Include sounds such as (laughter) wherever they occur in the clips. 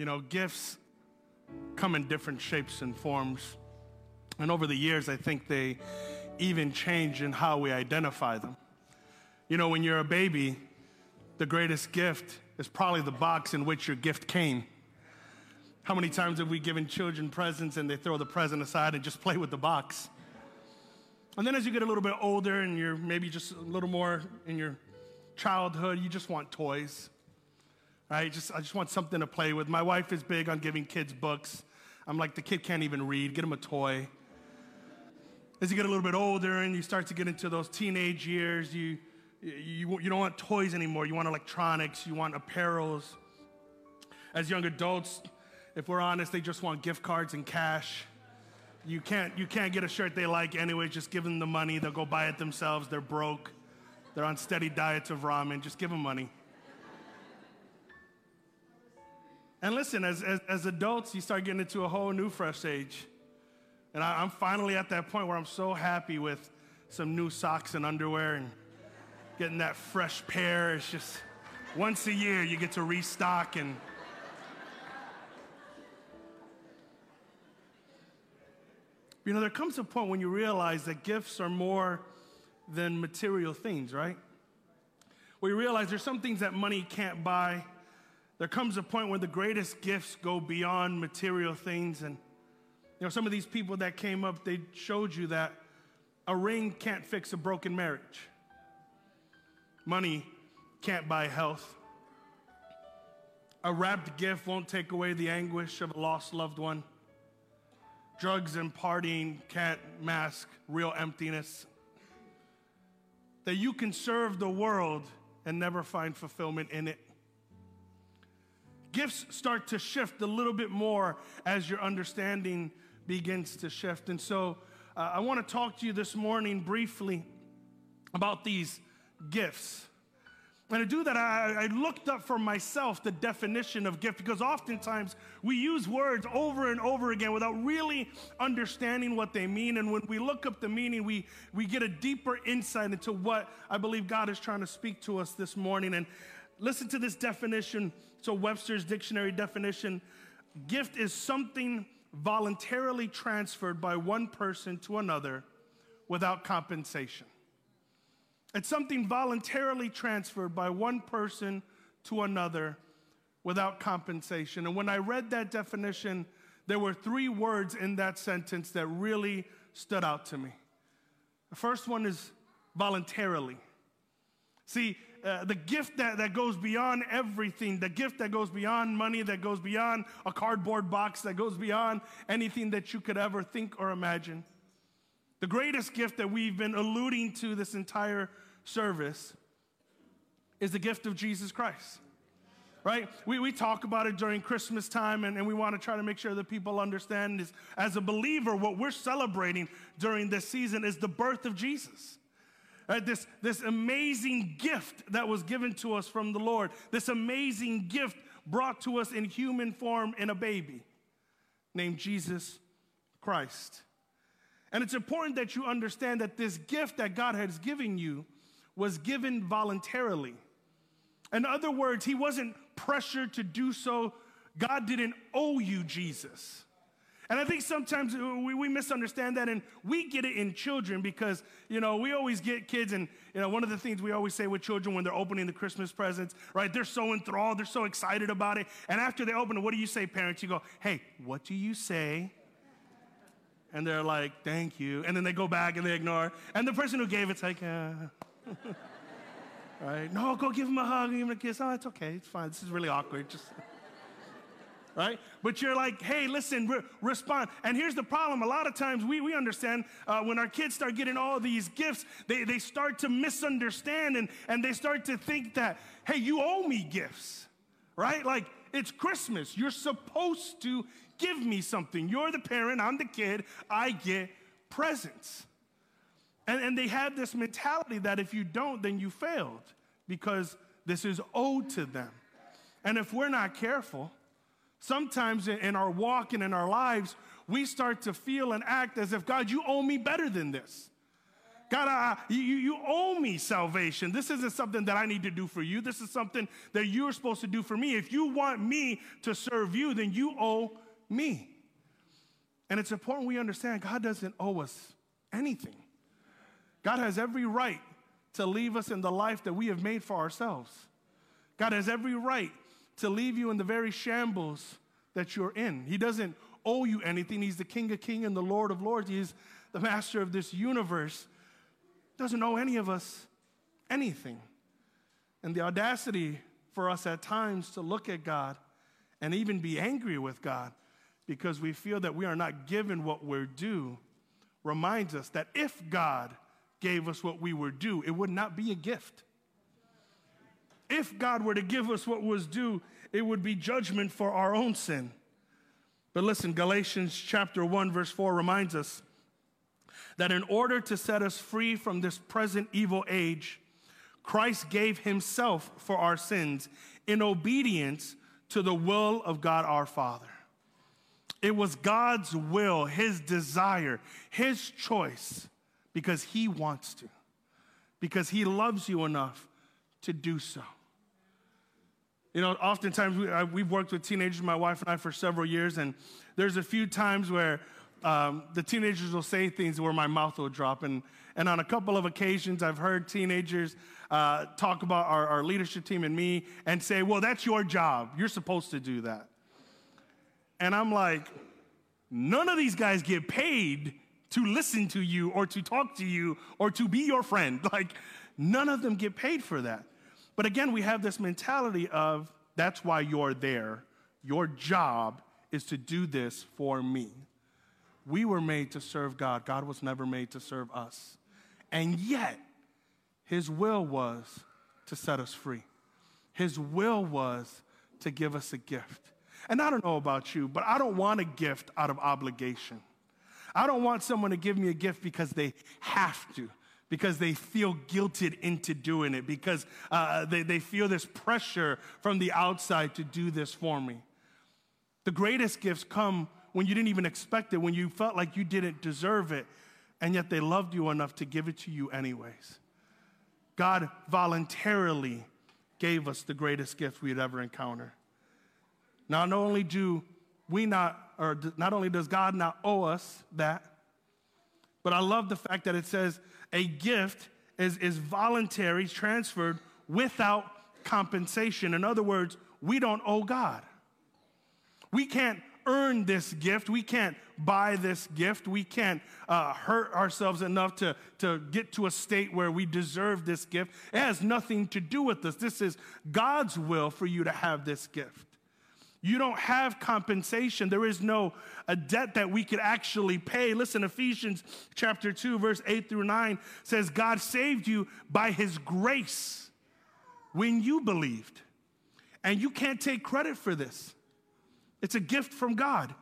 You know, gifts come in different shapes and forms. And over the years, I think they even change in how we identify them. You know, when you're a baby, the greatest gift is probably the box in which your gift came. How many times have we given children presents and they throw the present aside and just play with the box? And then as you get a little bit older and you're maybe just a little more in your childhood, you just want toys. Right? Just I just want something to play with. My wife is big on giving kids books. I'm like, the kid can't even read, get him a toy. As you get a little bit older and you start to get into those teenage years, you, you, you don't want toys anymore. You want electronics, you want apparels. As young adults, if we're honest, they just want gift cards and cash. You can't, you can't get a shirt they like anyway. Just give them the money. They'll go buy it themselves. They're broke. They're on steady diets of ramen. Just give them money. And listen, as, as, as, adults, you start getting into a whole new fresh age. And I, I'm finally at that point where I'm so happy with some new socks and underwear and getting that fresh pair. It's just once a year you get to restock and. You know, there comes a point when you realize that gifts are more than material things, right? Where you realize there's some things that money can't buy there comes a point where the greatest gifts go beyond material things. And, you know, some of these people that came up, they showed you that a ring can't fix a broken marriage, money can't buy health. A wrapped gift won't take away the anguish of a lost loved one. Drugs and partying can't mask real emptiness. That you can serve the world and never find fulfillment in it. Gifts start to shift a little bit more as your understanding begins to shift. And so uh, I want to talk to you this morning briefly about these gifts. And to do that, I, I, looked up for myself the definition of gift because oftentimes we use words over and over again without really understanding what they mean. And when we look up the meaning, we, we get a deeper insight into what I believe God is trying to speak to us this morning. And listen to this definition so, Webster's dictionary definition gift is something voluntarily transferred by one person to another without compensation. It's something voluntarily transferred by one person to another without compensation. And when I read that definition, there were three words in that sentence that really stood out to me. The first one is voluntarily. See, uh, the gift that, that goes beyond everything, the gift that goes beyond money, that goes beyond a cardboard box, that goes beyond anything that you could ever think or imagine. The greatest gift that we've been alluding to this entire service is the gift of Jesus Christ. Right? We, we talk about it during Christmas time, and, and we want to try to make sure that people understand is as a believer, what we're celebrating during this season is the birth of Jesus. Uh, this, this amazing gift that was given to us from the Lord, this amazing gift brought to us in human form in a baby named Jesus Christ. And it's important that you understand that this gift that God has given you was given voluntarily. In other words, He wasn't pressured to do so. God didn't owe you Jesus. And I think sometimes we, we misunderstand that and we get it in children because, you know, we always get kids and, you know, one of the things we always say with children when they're opening the Christmas presents, right? They're so enthralled, they're so excited about it. And after they open it, what do you say, parents? You go, hey, what do you say? And they're like, thank you. And then they go back and they ignore. And the person who gave it's like, uh, (laughs) right? No, go give him a hug, give him a kiss. Oh, it's okay, it's fine. This is really awkward. Just right? But you're like, hey, listen, re- respond. And here's the problem. A lot of times we, we understand uh, when our kids start getting all these gifts, they, they start to misunderstand and, and they start to think that, hey, you owe me gifts, right? Like, it's Christmas. You're supposed to give me something. You're the parent, I'm the kid, I get presents. And, and they have this mentality that if you don't, then you failed because this is owed to them. And if we're not careful, Sometimes in our walk and in our lives, we start to feel and act as if, God, you owe me better than this. God, you, you owe me salvation. This isn't something that I need to do for you. This is something that you're supposed to do for me. If you want me to serve you, then you owe me. And it's important we understand God doesn't owe us anything. God has every right to leave us in the life that we have made for ourselves. God has every right to leave you in the very shambles that you're in. He doesn't owe you anything. He's the King of Kings and the Lord of Lords. He's the master of this universe. Doesn't owe any of us anything. And the audacity for us at times to look at God and even be angry with God because we feel that we are not given what we're due reminds us that if God gave us what we were due, it would not be a gift. If God were to give us what was due, it would be judgment for our own sin. But listen, Galatians chapter 1, verse 4 reminds us that in order to set us free from this present evil age, Christ gave himself for our sins in obedience to the will of God our Father. It was God's will, his desire, his choice because He wants to, because He loves you enough to do so. You know, oftentimes we, I, we've worked with teenagers, my wife and I, for several years, and there's a few times where um, the teenagers will say things where my mouth will drop. And, and on a couple of occasions, I've heard teenagers uh, talk about our, our leadership team and me and say, Well, that's your job. You're supposed to do that. And I'm like, None of these guys get paid to listen to you or to talk to you or to be your friend. (laughs) Like, none of them get paid for that. But again, we have this mentality of that's why you're there. Your job is to do this for me. We were made to serve God, God was never made to serve us. And yet, His will was to set us free, His will was to give us a gift. And I don't know about you, but I don't want a gift out of obligation. I don't want someone to give me a gift because they have to, because they feel guilted into doing it, because uh, they, they feel this pressure from the outside to do this for me. The greatest gifts come when you didn't even expect it, when you felt like you didn't deserve it, and yet they loved you enough to give it to you anyways. God voluntarily gave us the greatest gift we'd ever encounter. Not only do we not, or not only does God not owe us that, but I love the fact that it says a gift is, is voluntary, transferred without compensation. In other words, we don't owe God. We can't earn this gift. We can't buy this gift. We can't uh, hurt ourselves enough to, to get to a state where we deserve this gift. It has nothing to do with us. This is God's will for you to have this gift. You don't have compensation. There is no a debt that we could actually pay. Listen, Ephesians chapter 2, verse 8 through 9 says, God saved you by his grace when you believed. And you can't take credit for this. It's a gift from God.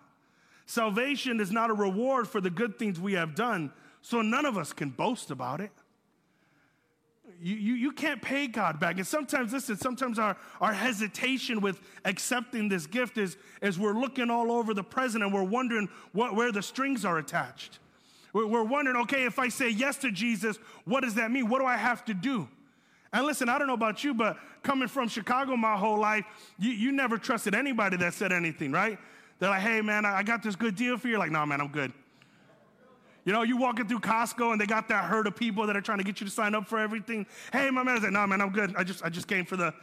Salvation is not a reward for the good things we have done, so none of us can boast about it you, you, can't pay God back. And sometimes, listen, sometimes our, our hesitation with accepting this gift is, is we're looking all over the present and we're wondering what, where the strings are attached. We're, we're wondering, okay, if I say yes to Jesus, what does that mean? What do I have to do? And listen, I don't know about you, but coming from Chicago my whole life, you, you never trusted anybody that said anything, right? They're like, hey, man, I got this good deal for you. You're like, no, man, I'm good. You know, you walking through Costco and they got that herd of people that are trying to get you to sign up for everything. Hey, my man, I like, no, man, I'm good. I just, I just came for the,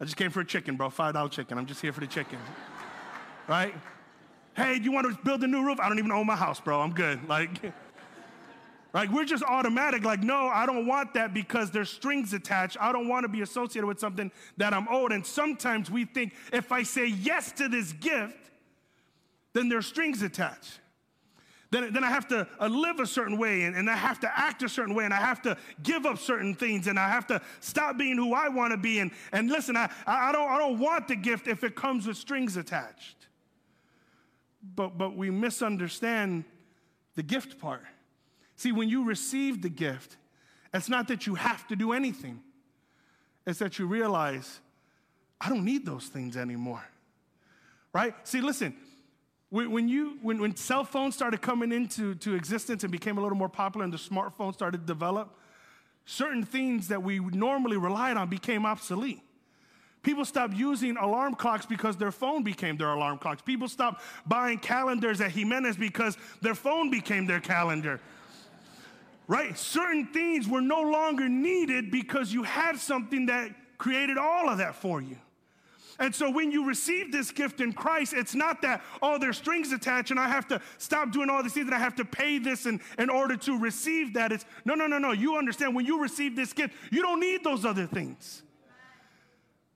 I just came for a chicken, bro. Five dollar chicken. I'm just here for the chicken. right? Hey, do you want to build a new roof? I don't even own my house, bro. I'm good. Like, (laughs) like we're just automatic. Like, no, I don't want that because there's strings attached. I don't want to be associated with something that I'm owed. And sometimes we think if I say yes to this gift, then there's strings attached then, then I have to uh, live a certain way and, and I have to act a certain way and I have to give up certain things and I have to stop being who I want to be. And, and listen, I, I, don't, I don't want the gift if it comes with strings attached. But, but we misunderstand the gift part. See, when you receive the gift, it's not that you have to do anything, it's that you realize, I don't need those things anymore. Right? See, listen, when, you, when, when cell phones started coming into to existence and became a little more popular and the smartphone started to develop, certain things that we normally relied on became obsolete. People stopped using alarm clocks because their phone became their alarm clocks. People stopped buying calendars at Jimenez because their phone became their calendar. Right? Certain things were no longer needed because you had something that created all of that for you. And so when you receive this gift in Christ, it's not that, oh, there's strings attached and I have to stop doing all these things and I have to pay this in, in order to receive that. It's no, no, no, no. You understand when you receive this gift, you don't need those other things.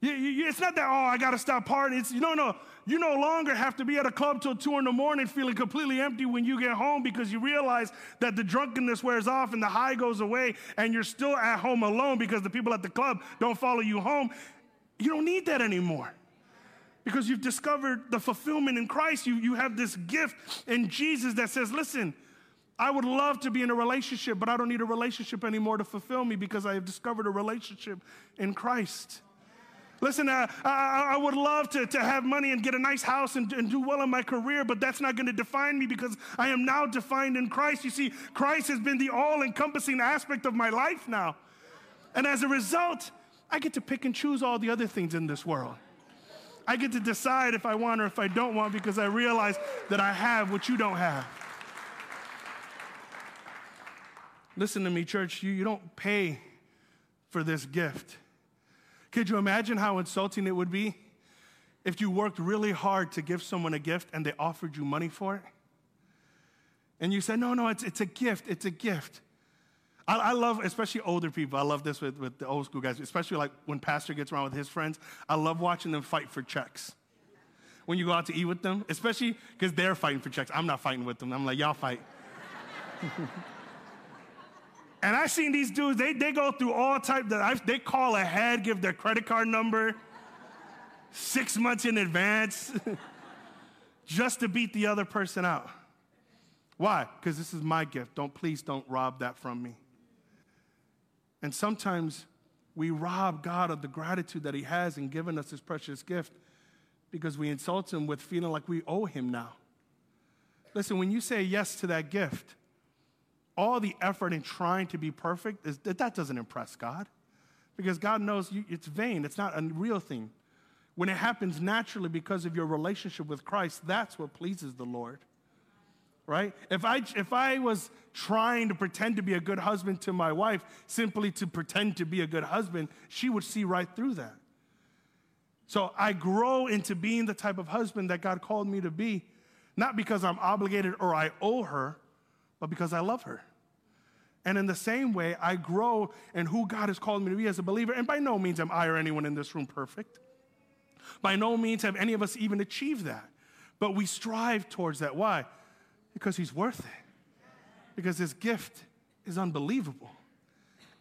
You, you, it's not that, oh, I got to stop partying. It's, no, no. You no longer have to be at a club till two in the morning feeling completely empty when you get home because you realize that the drunkenness wears off and the high goes away and you're still at home alone because the people at the club don't follow you home. You don't need that anymore because you've discovered the fulfillment in Christ. You, you have this gift in Jesus that says, listen, I would love to be in a relationship, but I don't need a relationship anymore to fulfill me because I have discovered a relationship in Christ. Listen, uh, I, I, would love to, to have money and get a nice house and, and do well in my career, but that's not going to define me because I am now defined in Christ. You see, Christ has been the all encompassing aspect of my life now. And as a result, I get to pick and choose all the other things in this world. I get to decide if I want or if I don't want because I realize that I have what you don't have. Listen to me, church, you, you don't pay for this gift. Could you imagine how insulting it would be if you worked really hard to give someone a gift and they offered you money for it? And you said, no, no, it's, it's a gift, it's a gift. I, I, love, especially older people. I love this with, with the old school guys, especially like when Pastor gets around with his friends. I love watching them fight for checks. When you go out to eat with them, especially because they're fighting for checks. I'm not fighting with them. I'm like, y'all fight. (laughs) and I've seen these dudes, they, they go through all types, of, they call ahead, give their credit card number six months in advance (laughs) just to beat the other person out. Why? Because this is my gift. Don't please don't rob that from me. And sometimes we rob God of the gratitude that He has in giving us His precious gift because we insult Him with feeling like we owe Him now. Listen, when you say yes to that gift, all the effort in trying to be perfect, is, that doesn't impress God because God knows you, it's vain, it's not a real thing. When it happens naturally because of your relationship with Christ, that's what pleases the Lord right? If I, if I was trying to pretend to be a good husband to my wife simply to pretend to be a good husband, she would see right through that. So I grow into being the type of husband that God called me to be, not because I'm obligated or I owe her, but because I love her. And in the same way, I grow in who God has called me to be as a believer. And by no means am I or anyone in this room perfect. By no means have any of us even achieved that. But we strive towards that. Why? Because he's worth it. Because his gift is unbelievable.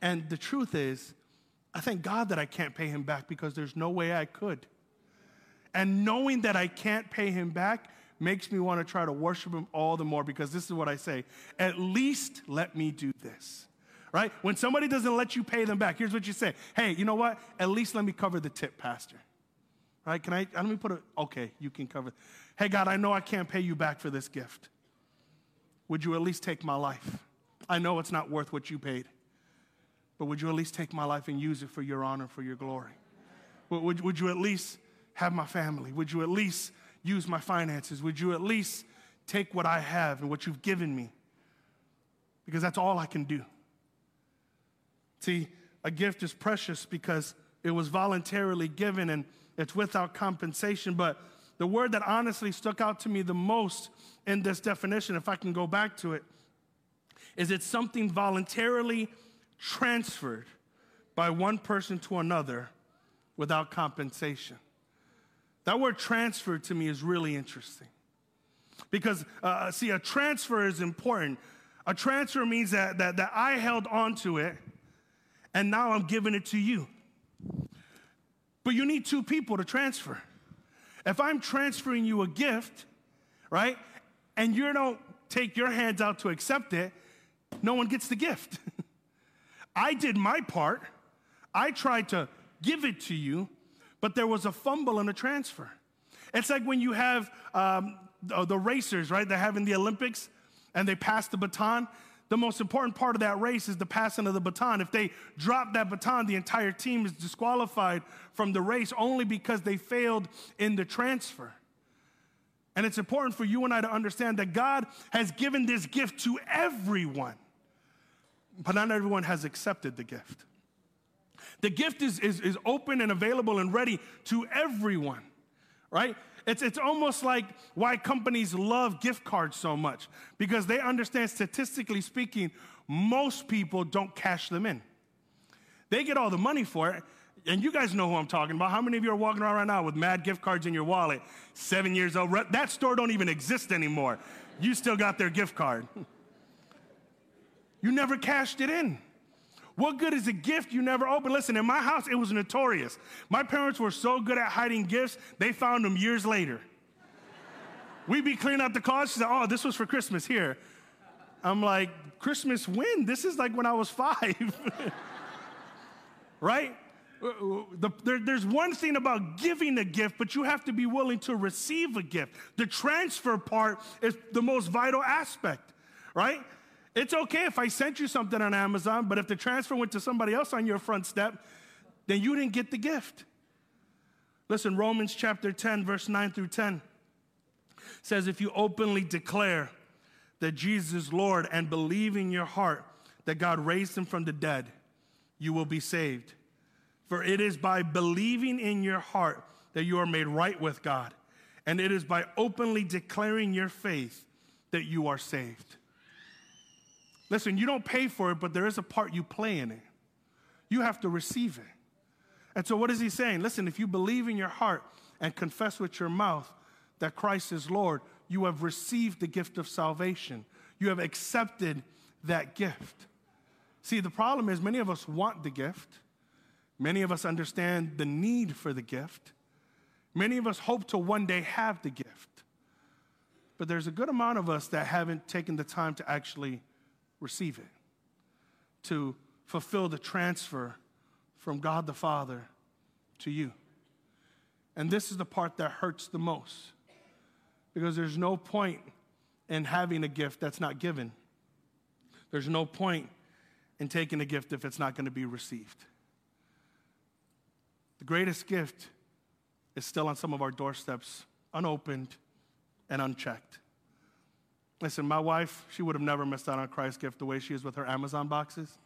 And the truth is, I thank God that I can't pay him back because there's no way I could. And knowing that I can't pay him back makes me want to try to worship him all the more because this is what I say at least let me do this. Right? When somebody doesn't let you pay them back, here's what you say Hey, you know what? At least let me cover the tip, Pastor. Right? Can I? Let me put it. Okay, you can cover. Hey, God, I know I can't pay you back for this gift. Would you at least take my life? I know it's not worth what you paid, but would you at least take my life and use it for your honor, for your glory? Would, would you at least have my family? Would you at least use my finances? Would you at least take what I have and what you've given me? Because that's all I can do. See, a gift is precious because it was voluntarily given and it's without compensation, but the word that honestly stuck out to me the most in this definition, if I can go back to it, is it's something voluntarily transferred by one person to another without compensation. That word transfer to me is really interesting. Because, uh, see, a transfer is important. A transfer means that, that, that I held on to it and now I'm giving it to you. But you need two people to transfer. If I'm transferring you a gift, right, and you don't take your hands out to accept it, no one gets the gift. (laughs) I did my part. I tried to give it to you, but there was a fumble in a transfer. It's like when you have um, the, the racers, right? They're having the Olympics and they pass the baton. The most important part of that race is the passing of the baton. If they drop that baton, the entire team is disqualified from the race only because they failed in the transfer. And it's important for you and I to understand that God has given this gift to everyone, but not everyone has accepted the gift. The gift is, is, is open and available and ready to everyone, right? It's, it's almost like why companies love gift cards so much because they understand, statistically speaking, most people don't cash them in. They get all the money for it. And you guys know who I'm talking about. How many of you are walking around right now with mad gift cards in your wallet? Seven years old. That store don't even exist anymore. You still got their gift card. You never cashed it in. What good is a gift you never open? Listen, in my house, it was notorious. My parents were so good at hiding gifts, they found them years later. We'd be cleaning out the closet. She said, Oh, this was for Christmas here. I'm like, Christmas when? This is like when I was five. (laughs) right? Uh, uh, the, there, there's one thing about giving a gift, but you have to be willing to receive a gift. The transfer part is the most vital aspect, right? It's okay if I sent you something on Amazon, but if the transfer went to somebody else on your front step, then you didn't get the gift. Listen, Romans chapter 10, verse 9 through 10 says, If you openly declare that Jesus is Lord and believe in your heart that God raised him from the dead, you will be saved. For it is by believing in your heart that you are made right with God, and it is by openly declaring your faith that you are saved. Listen, you don't pay for it, but there is a part you play in it. You have to receive it. And so, what is he saying? Listen, if you believe in your heart and confess with your mouth that Christ is Lord, you have received the gift of salvation. You have accepted that gift. See, the problem is many of us want the gift, many of us understand the need for the gift, many of us hope to one day have the gift. But there's a good amount of us that haven't taken the time to actually receive it, to fulfill the transfer from God the Father to you. And this is the part that hurts the most because there's no point in having a gift that's not given. There's no point in taking a gift if it's not going to be received. The greatest gift is still on some of our doorsteps, unopened and unchecked. Listen, my wife, she would have never missed out on Christ's gift the way she is with her Amazon boxes.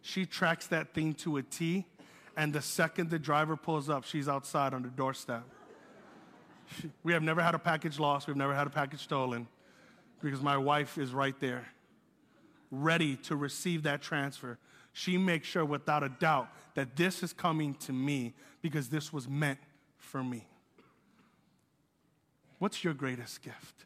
She tracks that thing to a T, and the second the driver pulls up, she's outside on the doorstep. She, we have never had a package lost, we've never had a package stolen, because my wife is right there, ready to receive that transfer. She makes sure without a doubt that this is coming to me because this was meant for me. What's your greatest gift?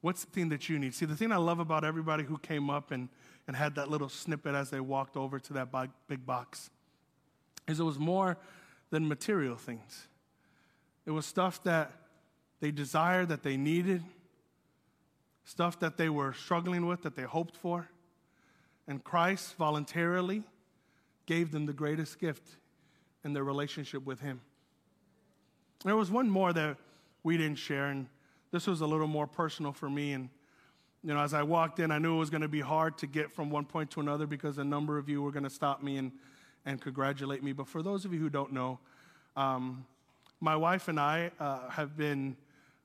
What's the thing that you need? See, the thing I love about everybody who came up and, and had that little snippet as they walked over to that big box is it was more than material things. It was stuff that they desired, that they needed, stuff that they were struggling with, that they hoped for. And Christ voluntarily gave them the greatest gift in their relationship with Him. There was one more that we didn't share, and this was a little more personal for me. And, you know, as I walked in, I knew it was going to be hard to get from one point to another because a number of you were going to stop me and, and congratulate me. But for those of you who don't know, um, my wife and I uh, have been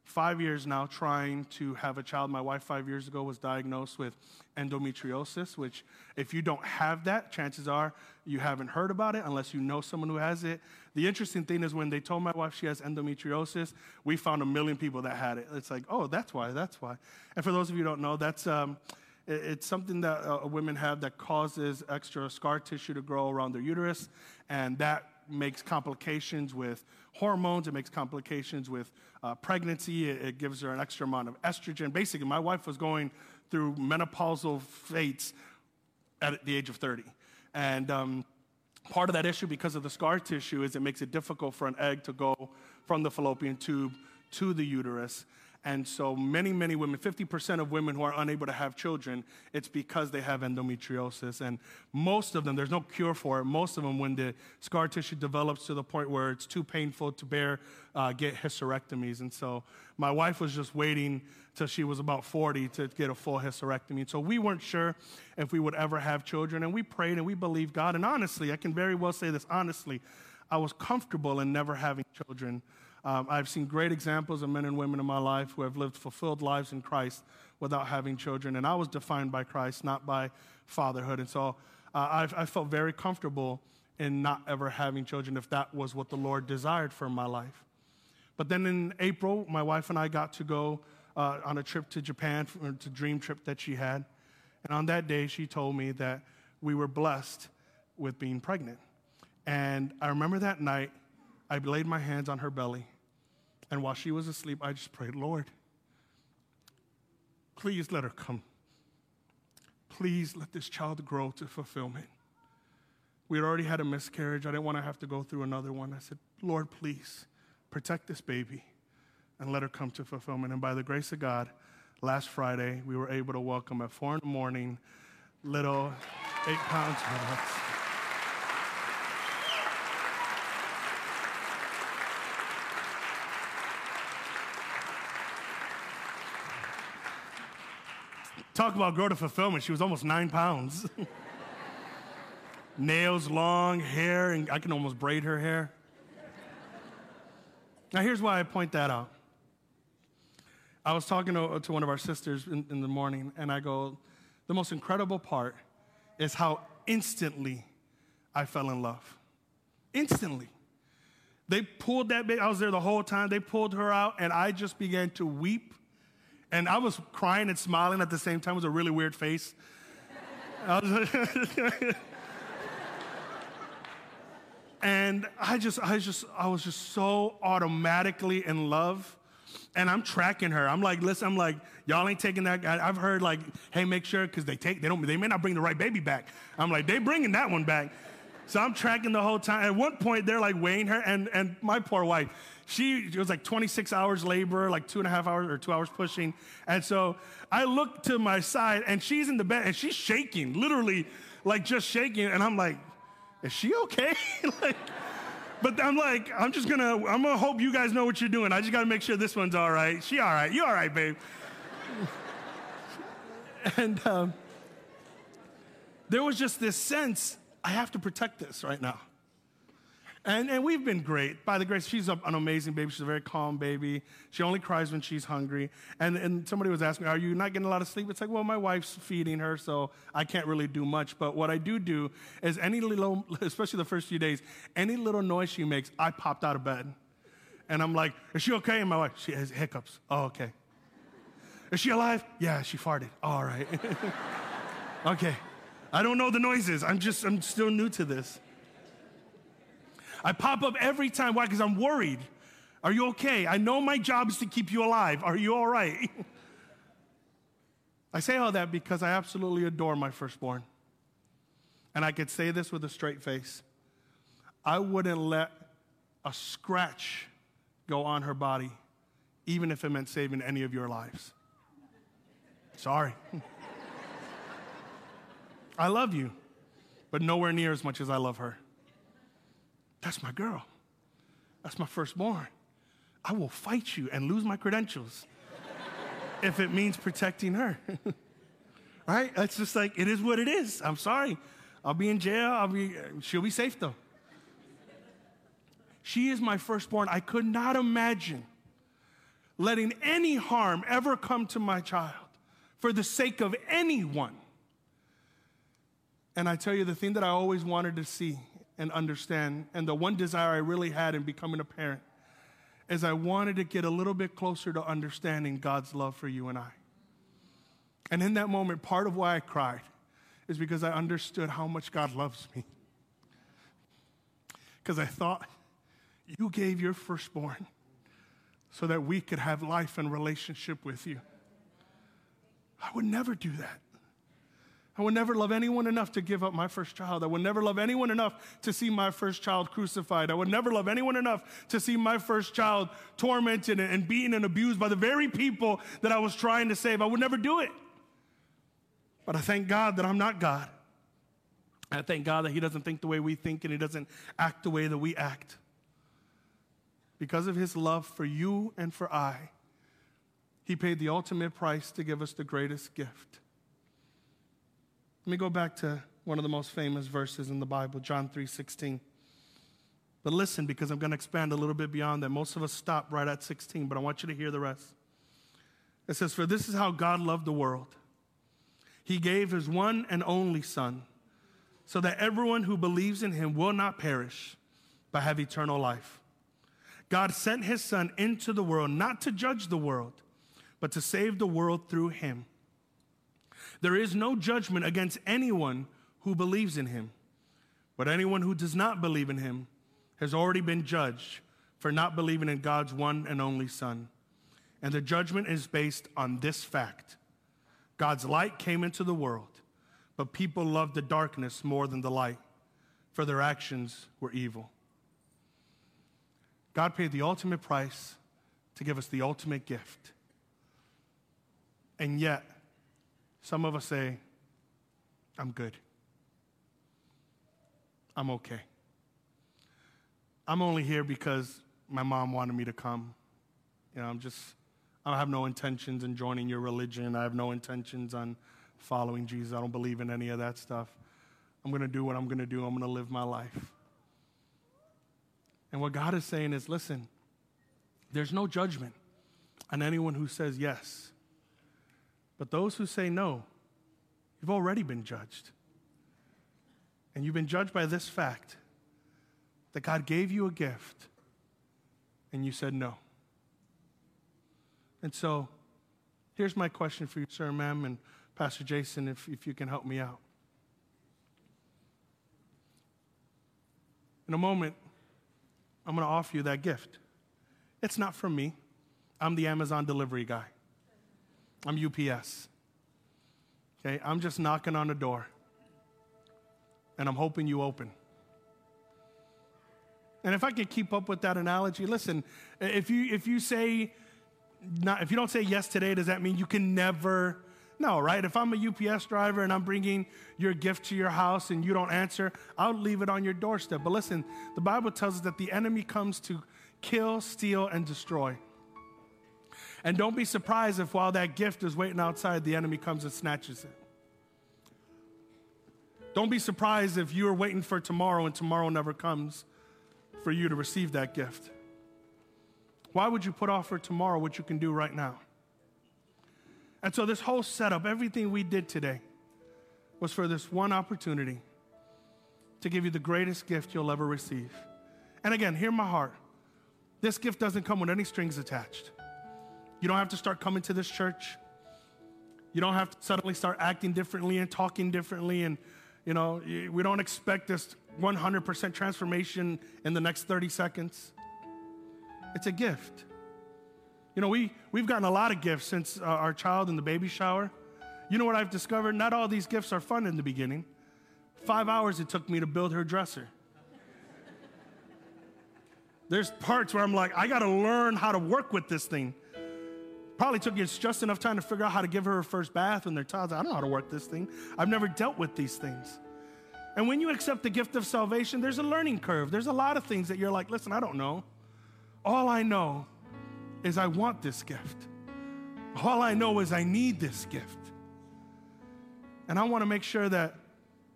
five years now trying to have a child. My wife, five years ago, was diagnosed with endometriosis, which, if you don't have that, chances are you haven't heard about it unless you know someone who has it. The interesting thing is when they told my wife she has endometriosis, we found a million people that had it. It's like, oh, that's why, that's why. And for those of you who don't know, that's. Um, it's something that uh, women have that causes extra scar tissue to grow around their uterus, and that makes complications with hormones, it makes complications with uh, pregnancy, it, it, gives her an extra amount of estrogen. Basically, my wife was going through menopausal fates at the age of 30. And um, part of that issue, because of the scar tissue, is it makes it difficult for an egg to go from the fallopian tube to the uterus. And so many, many women, 50% of women who are unable to have children, it's because they have endometriosis. And most of them, there's no cure for it. Most of them, when the scar tissue develops to the point where it's too painful to bear, uh, get hysterectomies. And so my wife was just waiting till she was about 40 to get a full hysterectomy. And So we weren't sure if we would ever have children. And we prayed and we believed God. And honestly, I can very well say this honestly, I was comfortable in never having children. Um, I've seen great examples of men and women in my life who have lived fulfilled lives in Christ without having children. And I was defined by Christ, not by fatherhood. And so uh, I, felt very comfortable in not ever having children if that was what the Lord desired for my life. But then in April, my wife and I got to go uh, on a trip to Japan, to dream trip that she had. And on that day, she told me that we were blessed with being pregnant. And I remember that night, I laid my hands on her belly and while she was asleep, I just prayed, Lord, please let her come. Please let this child grow to fulfillment. We had already had a miscarriage. I didn't want to have to go through another one. I said, Lord, please protect this baby and let her come to fulfillment. And by the grace of God, last Friday, we were able to welcome at four in the morning little eight pounds. (laughs) Talk about grow to fulfillment. She was almost nine pounds. (laughs) Nails long, hair, and I can almost braid her hair. Now, here's why I point that out. I was talking to, to one of our sisters in, in the morning, and I go, The most incredible part is how instantly I fell in love. Instantly. They pulled that baby, I was there the whole time. They pulled her out, and I just began to weep and I was crying and smiling at the same time. It was a really weird face. (laughs) I (laughs) and I just, I just, I was just so automatically in love. And I'm tracking her. I'm like, listen, I'm like, y'all ain't taking that. I, have heard like, hey, make sure because they take, they don't, they may not bring the right baby back. I'm like, they bringing that one back. So I'm tracking the whole time. At one point, they're like weighing her, and and my poor wife, she was like 26 hours labor, like two and a half hours or two hours pushing. And so I look to my side and she's in the bed and she's shaking, literally like just shaking. And I'm like, is she okay? (laughs) like, but I'm like, I'm just gonna, I'm gonna hope you guys know what you're doing. I just gotta make sure this one's all right. She all right. You all right, babe. (laughs) and um, there was just this sense, I have to protect this right now. And, and we've been great. By the grace, she's an amazing baby. She's a very calm baby. She only cries when she's hungry. And, and somebody was asking, Are you not getting a lot of sleep? It's like, Well, my wife's feeding her, so I can't really do much. But what I do do is any little, (laughs) especially the first few days, any little noise she makes, I popped out of bed. And I'm like, Is she okay? And my wife, She has hiccups. Oh, okay. Is she alive? Yeah, she farted. All right. (laughs) okay. I don't know the noises. I'm just, I'm still new to this. I pop up every time. Why? Because I'm worried. Are you okay? I know my job is to keep you alive. Are you all right? (laughs) I say all that because I absolutely adore my firstborn. And I could say this with a straight face. I wouldn't let a scratch go on her body, even if it meant saving any of your lives. Sorry. (laughs) I love you, but nowhere near as much as I love her. That's my girl. That's my firstborn. I will fight you and lose my credentials (laughs) if it means protecting her. (laughs) right? It's just like, it is what it is. I'm sorry. I'll be in jail. I'll be, she'll be safe though. She is my firstborn. I could not imagine letting any harm ever come to my child for the sake of anyone. And I tell you, the thing that I always wanted to see and understand. And the one desire I really had in becoming a parent is I wanted to get a little bit closer to understanding God's love for you and I. And in that moment, part of why I cried is because I understood how much God loves me. Because I thought, you gave your firstborn so that we could have life and relationship with you. I would never do that. I would never love anyone enough to give up my first child. I would never love anyone enough to see my first child crucified. I would never love anyone enough to see my first child tormented and beaten and abused by the very people that I was trying to save. I would never do it. But I thank God that I'm not God. I thank God that He doesn't think the way we think and He doesn't act the way that we act. Because of His love for you and for I, He paid the ultimate price to give us the greatest gift. Let me go back to one of the most famous verses in the Bible, John 3:16. But listen, because I'm going to expand a little bit beyond that. Most of us stop right at 16, but I want you to hear the rest. It says, For this is how God loved the world. He gave his one and only Son, so that everyone who believes in him will not perish, but have eternal life. God sent his Son into the world not to judge the world, but to save the world through him. There is no judgment against anyone who believes in him. But anyone who does not believe in him has already been judged for not believing in God's one and only Son. And the judgment is based on this fact God's light came into the world, but people loved the darkness more than the light, for their actions were evil. God paid the ultimate price to give us the ultimate gift. And yet, some of us say, I'm good. I'm okay. I'm only here because my mom wanted me to come. You know, I'm just, I don't have no intentions in joining your religion. I have no intentions on following Jesus. I don't believe in any of that stuff. I'm going to do what I'm going to do. I'm going to live my life. And what God is saying is listen, there's no judgment on anyone who says yes. But those who say no, you've already been judged. And you've been judged by this fact that God gave you a gift and you said no. And so here's my question for you, sir, ma'am, and Pastor Jason, if, if you can help me out. In a moment, I'm going to offer you that gift. It's not from me, I'm the Amazon delivery guy. I'm UPS. Okay, I'm just knocking on the door. And I'm hoping you open. And if I can keep up with that analogy, listen, if you if you say not, if you don't say yes today, does that mean you can never no, right? If I'm a UPS driver and I'm bringing your gift to your house and you don't answer, I'll leave it on your doorstep. But listen, the Bible tells us that the enemy comes to kill, steal, and destroy. And don't be surprised if while that gift is waiting outside, the enemy comes and snatches it. Don't be surprised if you're waiting for tomorrow and tomorrow never comes for you to receive that gift. Why would you put off for tomorrow what you can do right now? And so, this whole setup, everything we did today, was for this one opportunity to give you the greatest gift you'll ever receive. And again, hear my heart. This gift doesn't come with any strings attached. You don't have to start coming to this church. You don't have to suddenly start acting differently and talking differently. And, you know, we don't expect this 100% transformation in the next 30 seconds. It's a gift. You know, we, we've gotten a lot of gifts since uh, our child in the baby shower. You know what I've discovered? Not all these gifts are fun in the beginning. Five hours it took me to build her dresser. There's parts where I'm like, I got to learn how to work with this thing. Probably took just enough time to figure out how to give her her first bath when they're toddlers. I don't know how to work this thing. I've never dealt with these things. And when you accept the gift of salvation, there's a learning curve. There's a lot of things that you're like, listen, I don't know. All I know is I want this gift. All I know is I need this gift. And I want to make sure that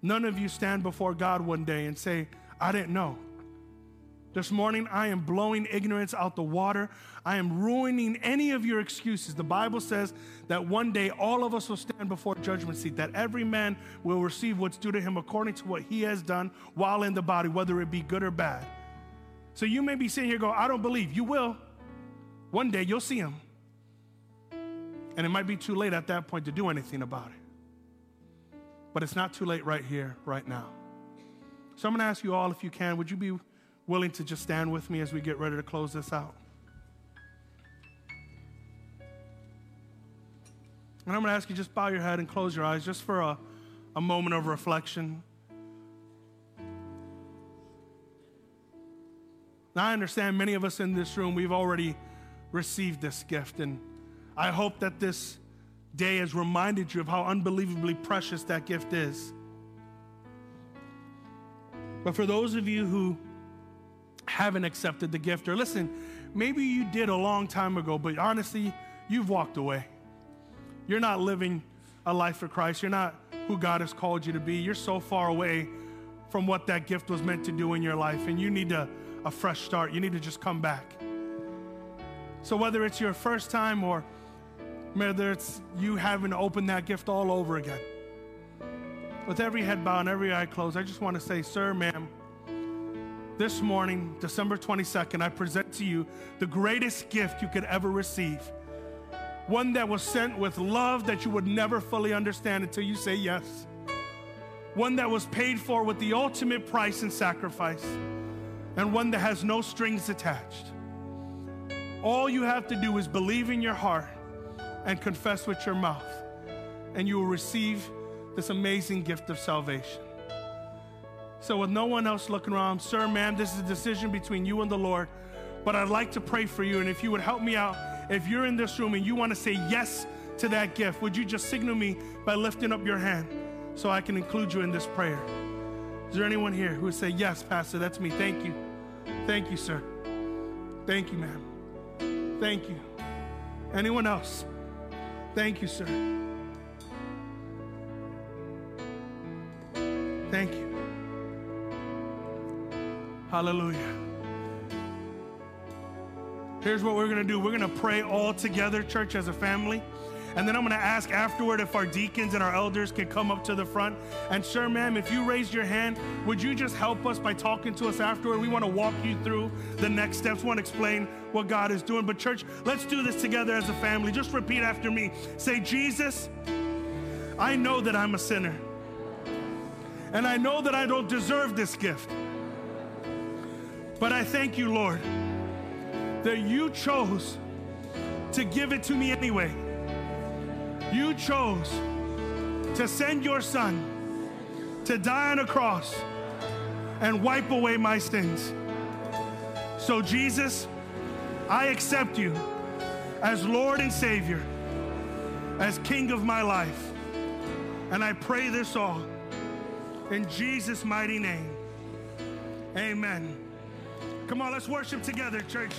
none of you stand before God one day and say, I didn't know. This morning, I am blowing ignorance out the water. I am ruining any of your excuses. The Bible says that one day all of us will stand before judgment seat, that every man will receive what's due to him according to what he has done while in the body, whether it be good or bad. So you may be sitting here going, I don't believe. You will. One day you'll see him. And it might be too late at that point to do anything about it. But it's not too late right here, right now. So I'm going to ask you all, if you can, would you be willing to just stand with me as we get ready to close this out? And I'm going to ask you just bow your head and close your eyes just for a, a moment of reflection. Now, I understand many of us in this room, we've already received this gift, and I hope that this day has reminded you of how unbelievably precious that gift is. But for those of you who haven't accepted the gift, or listen, maybe you did a long time ago, but honestly, you've walked away. You're not living a life for Christ. You're not who God has called you to be. You're so far away from what that gift was meant to do in your life, and you need a, a fresh start. You need to just come back. So, whether it's your first time or whether it's you having to open that gift all over again, with every head bowed and every eye closed, I just want to say, Sir, ma'am, this morning, December 22nd, I present to you the greatest gift you could ever receive. One that was sent with love that you would never fully understand until you say yes. One that was paid for with the ultimate price and sacrifice. And one that has no strings attached. All you have to do is believe in your heart and confess with your mouth, and you will receive this amazing gift of salvation. So, with no one else looking around, sir, ma'am, this is a decision between you and the Lord. But I'd like to pray for you, and if you would help me out, if you're in this room and you want to say yes to that gift, would you just signal me by lifting up your hand so I can include you in this prayer? Is there anyone here who would say, Yes, Pastor, that's me? Thank you. Thank you, sir. Thank you, ma'am. Thank you. Anyone else? Thank you, sir. Hallelujah. Here's what we're going to do we're going to pray all together, church, as a family. And then I'm going to ask afterward if our deacons and our elders can come up to the front. And sir, ma'am, if you raised your hand, would you just help us by talking to us afterward? We want to walk you through the next steps, we want to explain what God is doing. But, church, let's do this together as a family. Just repeat after me. Say, Jesus, I know that I'm a sinner. And I know that I don't deserve this gift. But I thank you, Lord, that you chose to give it to me anyway. You chose to send your son to die on a cross and wipe away my sins. So, Jesus, I accept you as Lord and Savior, as King of my life. And I pray this all in Jesus' mighty name. Amen. Come on, let's worship together, church.